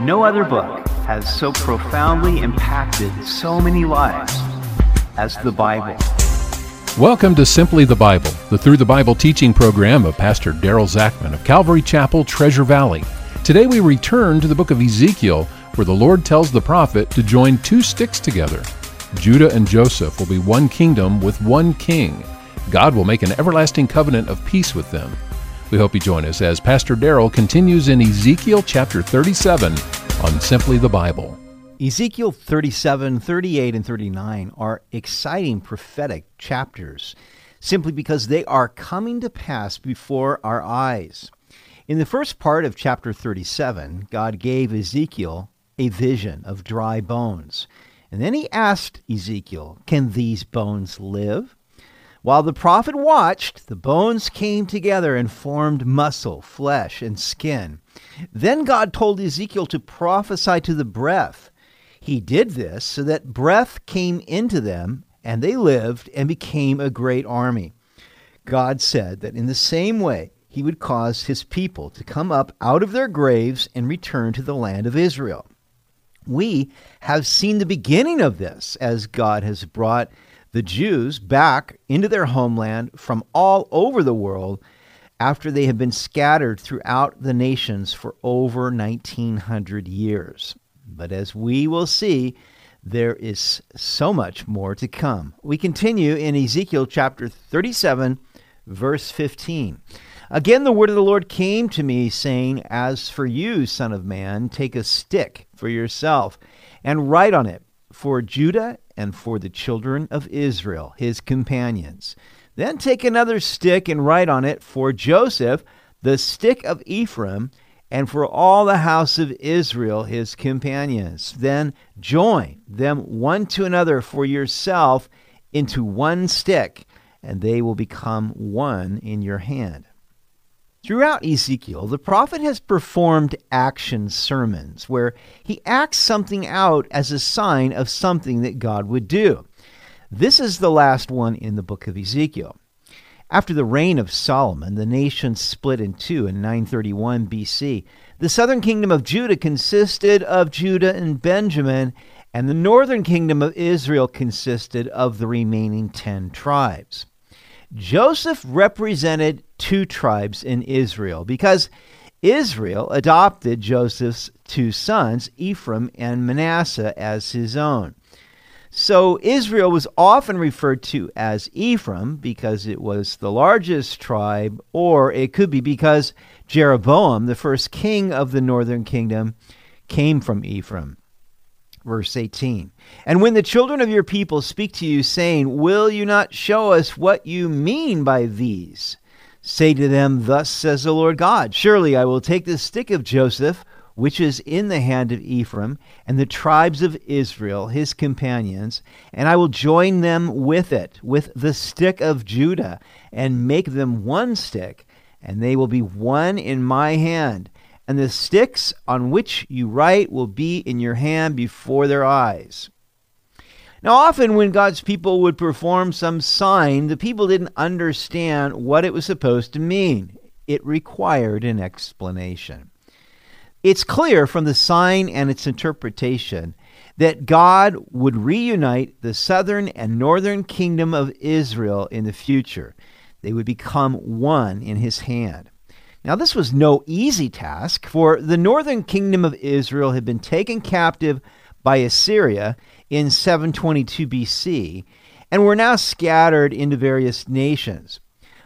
No other book has so profoundly impacted so many lives as the Bible. Welcome to Simply the Bible, the Through the Bible teaching program of Pastor Daryl Zachman of Calvary Chapel, Treasure Valley. Today we return to the book of Ezekiel, where the Lord tells the prophet to join two sticks together. Judah and Joseph will be one kingdom with one king. God will make an everlasting covenant of peace with them. We hope you join us as Pastor Daryl continues in Ezekiel chapter 37 on Simply the Bible. Ezekiel 37, 38, and 39 are exciting prophetic chapters simply because they are coming to pass before our eyes. In the first part of chapter 37, God gave Ezekiel a vision of dry bones. And then he asked Ezekiel, Can these bones live? While the prophet watched, the bones came together and formed muscle, flesh, and skin. Then God told Ezekiel to prophesy to the breath. He did this so that breath came into them, and they lived and became a great army. God said that in the same way, he would cause his people to come up out of their graves and return to the land of Israel. We have seen the beginning of this as God has brought the Jews back into their homeland from all over the world after they have been scattered throughout the nations for over 1900 years. But as we will see, there is so much more to come. We continue in Ezekiel chapter 37, verse 15. Again, the word of the Lord came to me, saying, As for you, Son of Man, take a stick for yourself and write on it for Judah and for the children of Israel, his companions. Then take another stick and write on it for Joseph, the stick of Ephraim, and for all the house of Israel, his companions. Then join them one to another for yourself into one stick, and they will become one in your hand. Throughout Ezekiel, the prophet has performed action sermons where he acts something out as a sign of something that God would do. This is the last one in the book of Ezekiel. After the reign of Solomon, the nation split in two in 931 BC. The southern kingdom of Judah consisted of Judah and Benjamin, and the northern kingdom of Israel consisted of the remaining 10 tribes. Joseph represented two tribes in Israel because Israel adopted Joseph's two sons, Ephraim and Manasseh, as his own. So Israel was often referred to as Ephraim because it was the largest tribe, or it could be because Jeroboam, the first king of the northern kingdom, came from Ephraim. Verse 18 And when the children of your people speak to you, saying, Will you not show us what you mean by these? Say to them, Thus says the Lord God Surely I will take the stick of Joseph, which is in the hand of Ephraim, and the tribes of Israel, his companions, and I will join them with it, with the stick of Judah, and make them one stick, and they will be one in my hand and the sticks on which you write will be in your hand before their eyes. Now, often when God's people would perform some sign, the people didn't understand what it was supposed to mean. It required an explanation. It's clear from the sign and its interpretation that God would reunite the southern and northern kingdom of Israel in the future. They would become one in his hand. Now, this was no easy task, for the northern kingdom of Israel had been taken captive by Assyria in 722 BC and were now scattered into various nations.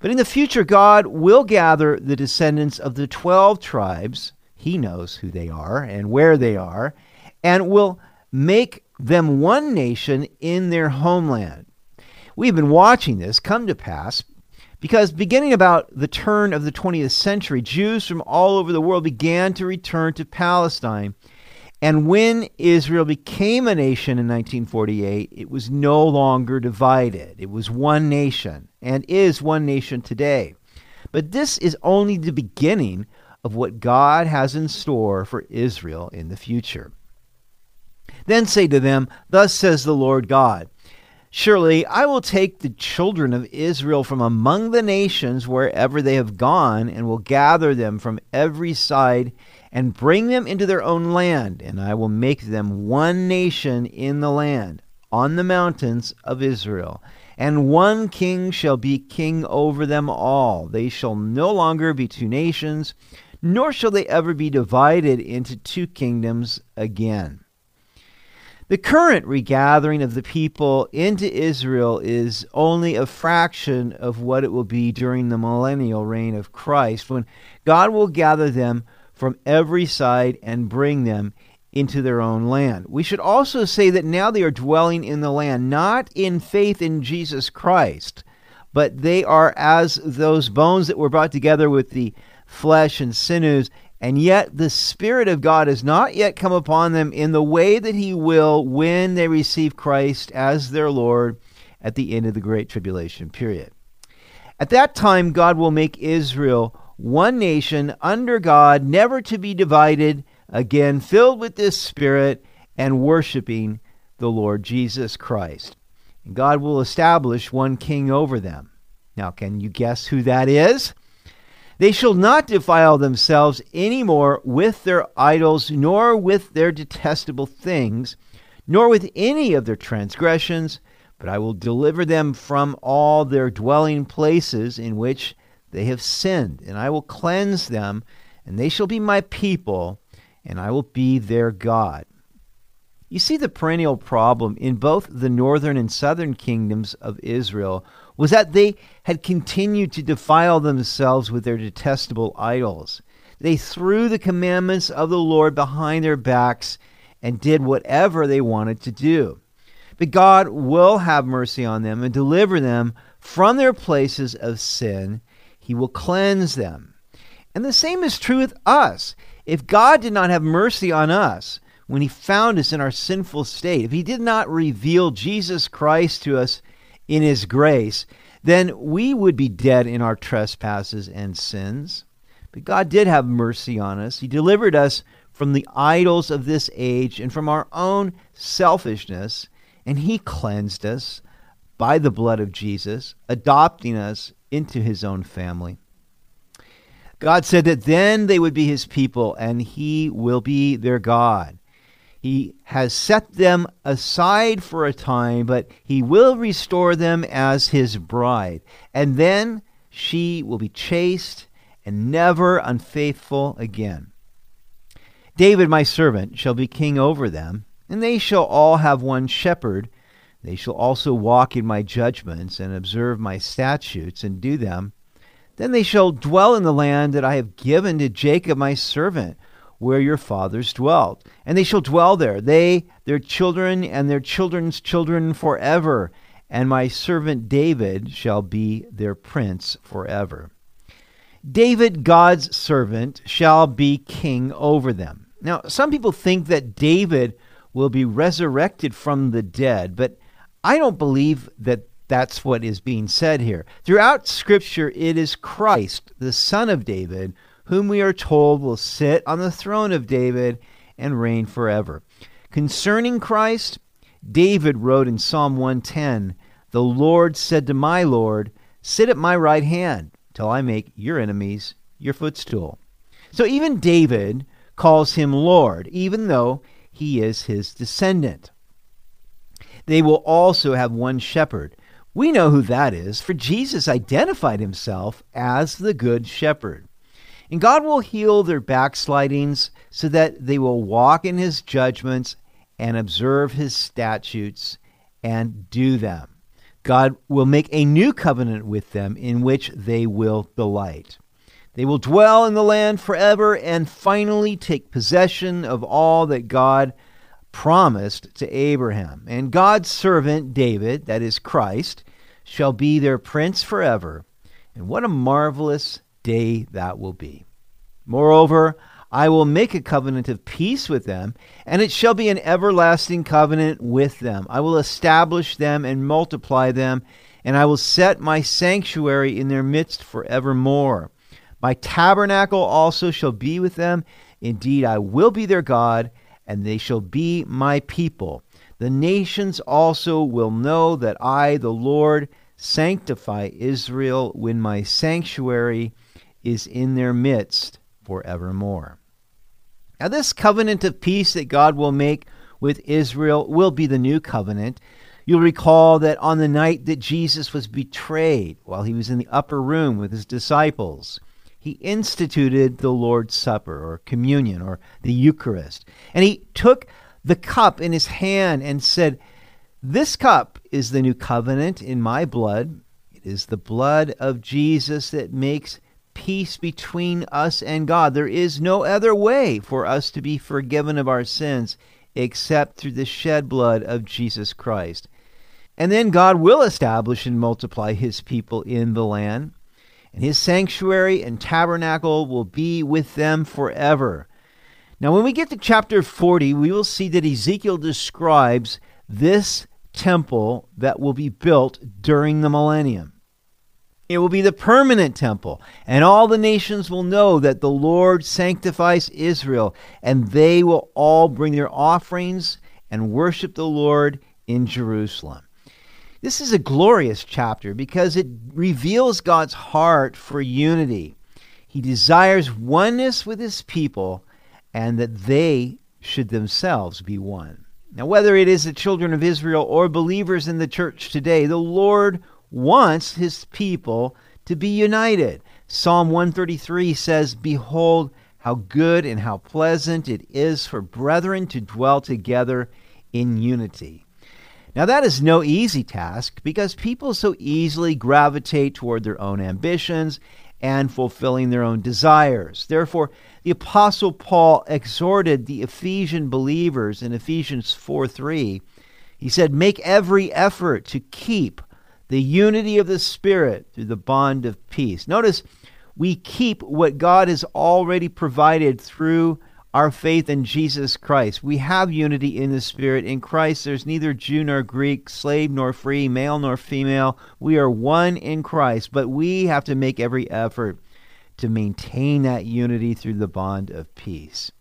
But in the future, God will gather the descendants of the 12 tribes. He knows who they are and where they are, and will make them one nation in their homeland. We've been watching this come to pass because beginning about the turn of the 20th century, Jews from all over the world began to return to Palestine. And when Israel became a nation in 1948, it was no longer divided. It was one nation and is one nation today. But this is only the beginning of what God has in store for Israel in the future. Then say to them, Thus says the Lord God Surely I will take the children of Israel from among the nations wherever they have gone, and will gather them from every side, and bring them into their own land, and I will make them one nation in the land, on the mountains of Israel. And one king shall be king over them all. They shall no longer be two nations, nor shall they ever be divided into two kingdoms again. The current regathering of the people into Israel is only a fraction of what it will be during the millennial reign of Christ, when God will gather them from every side and bring them into their own land. We should also say that now they are dwelling in the land, not in faith in Jesus Christ, but they are as those bones that were brought together with the flesh and sinews, and yet the Spirit of God has not yet come upon them in the way that He will when they receive Christ as their Lord at the end of the Great Tribulation period. At that time, God will make Israel one nation under God, never to be divided, again, filled with this Spirit and worshiping the Lord Jesus Christ. And God will establish one king over them. Now, can you guess who that is? They shall not defile themselves any more with their idols, nor with their detestable things, nor with any of their transgressions, but I will deliver them from all their dwelling places in which they have sinned, and I will cleanse them, and they shall be my people, and I will be their God. You see, the perennial problem in both the northern and southern kingdoms of Israel was that they had continued to defile themselves with their detestable idols. They threw the commandments of the Lord behind their backs and did whatever they wanted to do. But God will have mercy on them and deliver them from their places of sin he will cleanse them. And the same is true with us. If God did not have mercy on us when He found us in our sinful state, if He did not reveal Jesus Christ to us in His grace, then we would be dead in our trespasses and sins. But God did have mercy on us. He delivered us from the idols of this age and from our own selfishness, and He cleansed us by the blood of Jesus, adopting us into his own family. God said that then they would be his people and he will be their God. He has set them aside for a time, but he will restore them as his bride. And then she will be chaste and never unfaithful again. David, my servant, shall be king over them, and they shall all have one shepherd they shall also walk in my judgments and observe my statutes and do them. Then they shall dwell in the land that I have given to Jacob my servant, where your fathers dwelt. And they shall dwell there, they, their children, and their children's children forever. And my servant David shall be their prince forever. David, God's servant, shall be king over them. Now, some people think that David will be resurrected from the dead, but I don't believe that that's what is being said here. Throughout Scripture, it is Christ, the Son of David, whom we are told will sit on the throne of David and reign forever. Concerning Christ, David wrote in Psalm 110 The Lord said to my Lord, Sit at my right hand till I make your enemies your footstool. So even David calls him Lord, even though he is his descendant. They will also have one shepherd. We know who that is, for Jesus identified himself as the Good Shepherd. And God will heal their backslidings so that they will walk in his judgments and observe his statutes and do them. God will make a new covenant with them in which they will delight. They will dwell in the land forever and finally take possession of all that God promised to Abraham. And God's servant David, that is Christ, shall be their prince forever. And what a marvelous day that will be. Moreover, I will make a covenant of peace with them, and it shall be an everlasting covenant with them. I will establish them and multiply them, and I will set my sanctuary in their midst forevermore. My tabernacle also shall be with them. Indeed, I will be their God and they shall be my people. The nations also will know that I, the Lord, sanctify Israel when my sanctuary is in their midst forevermore. Now, this covenant of peace that God will make with Israel will be the new covenant. You'll recall that on the night that Jesus was betrayed, while he was in the upper room with his disciples, he instituted the Lord's Supper or communion or the Eucharist. And he took the cup in his hand and said, This cup is the new covenant in my blood. It is the blood of Jesus that makes peace between us and God. There is no other way for us to be forgiven of our sins except through the shed blood of Jesus Christ. And then God will establish and multiply his people in the land, and his sanctuary and tabernacle will be with them forever. Now, when we get to chapter 40, we will see that Ezekiel describes this temple that will be built during the millennium. It will be the permanent temple, and all the nations will know that the Lord sanctifies Israel, and they will all bring their offerings and worship the Lord in Jerusalem. This is a glorious chapter because it reveals God's heart for unity. He desires oneness with his people and that they should themselves be one. Now, whether it is the children of Israel or believers in the church today, the Lord wants his people to be united. Psalm 133 says, Behold, how good and how pleasant it is for brethren to dwell together in unity. Now, that is no easy task because people so easily gravitate toward their own ambitions and fulfilling their own desires. Therefore, the Apostle Paul exhorted the Ephesian believers in Ephesians 4 3. He said, Make every effort to keep the unity of the Spirit through the bond of peace. Notice we keep what God has already provided through our faith in Jesus Christ. We have unity in the Spirit. In Christ, there's neither Jew nor Greek, slave nor free, male nor female. We are one in Christ, but we have to make every effort to maintain that unity through the bond of peace.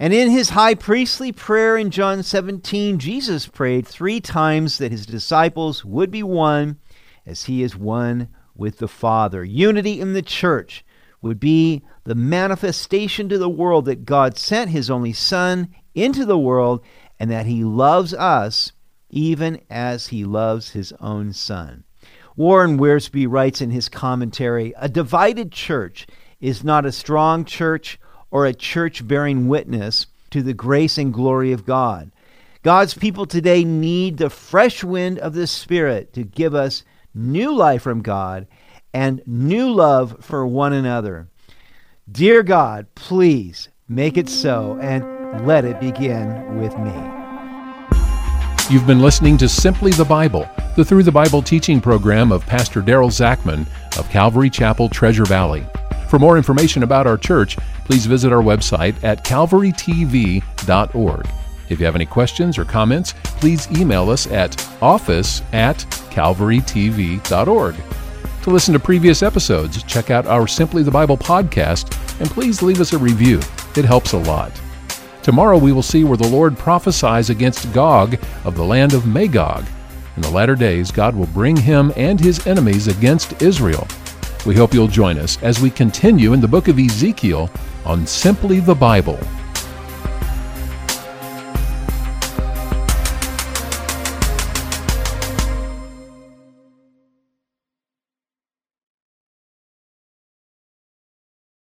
And in his high priestly prayer in John 17, Jesus prayed three times that his disciples would be one as he is one with the Father. Unity in the church would be the manifestation to the world that God sent his only Son into the world and that he loves us even as he loves his own Son. Warren Wiersbe writes in his commentary A divided church is not a strong church or a church bearing witness to the grace and glory of God. God's people today need the fresh wind of the Spirit to give us new life from God and new love for one another. Dear God, please make it so and let it begin with me. You've been listening to Simply the Bible, the Through the Bible teaching program of Pastor Daryl Zachman of Calvary Chapel, Treasure Valley. For more information about our church, please visit our website at calvarytv.org. If you have any questions or comments, please email us at office at calvarytv.org. To listen to previous episodes, check out our Simply the Bible podcast and please leave us a review. It helps a lot. Tomorrow we will see where the Lord prophesies against Gog of the land of Magog. In the latter days, God will bring him and his enemies against Israel. We hope you'll join us as we continue in the book of Ezekiel on Simply the Bible.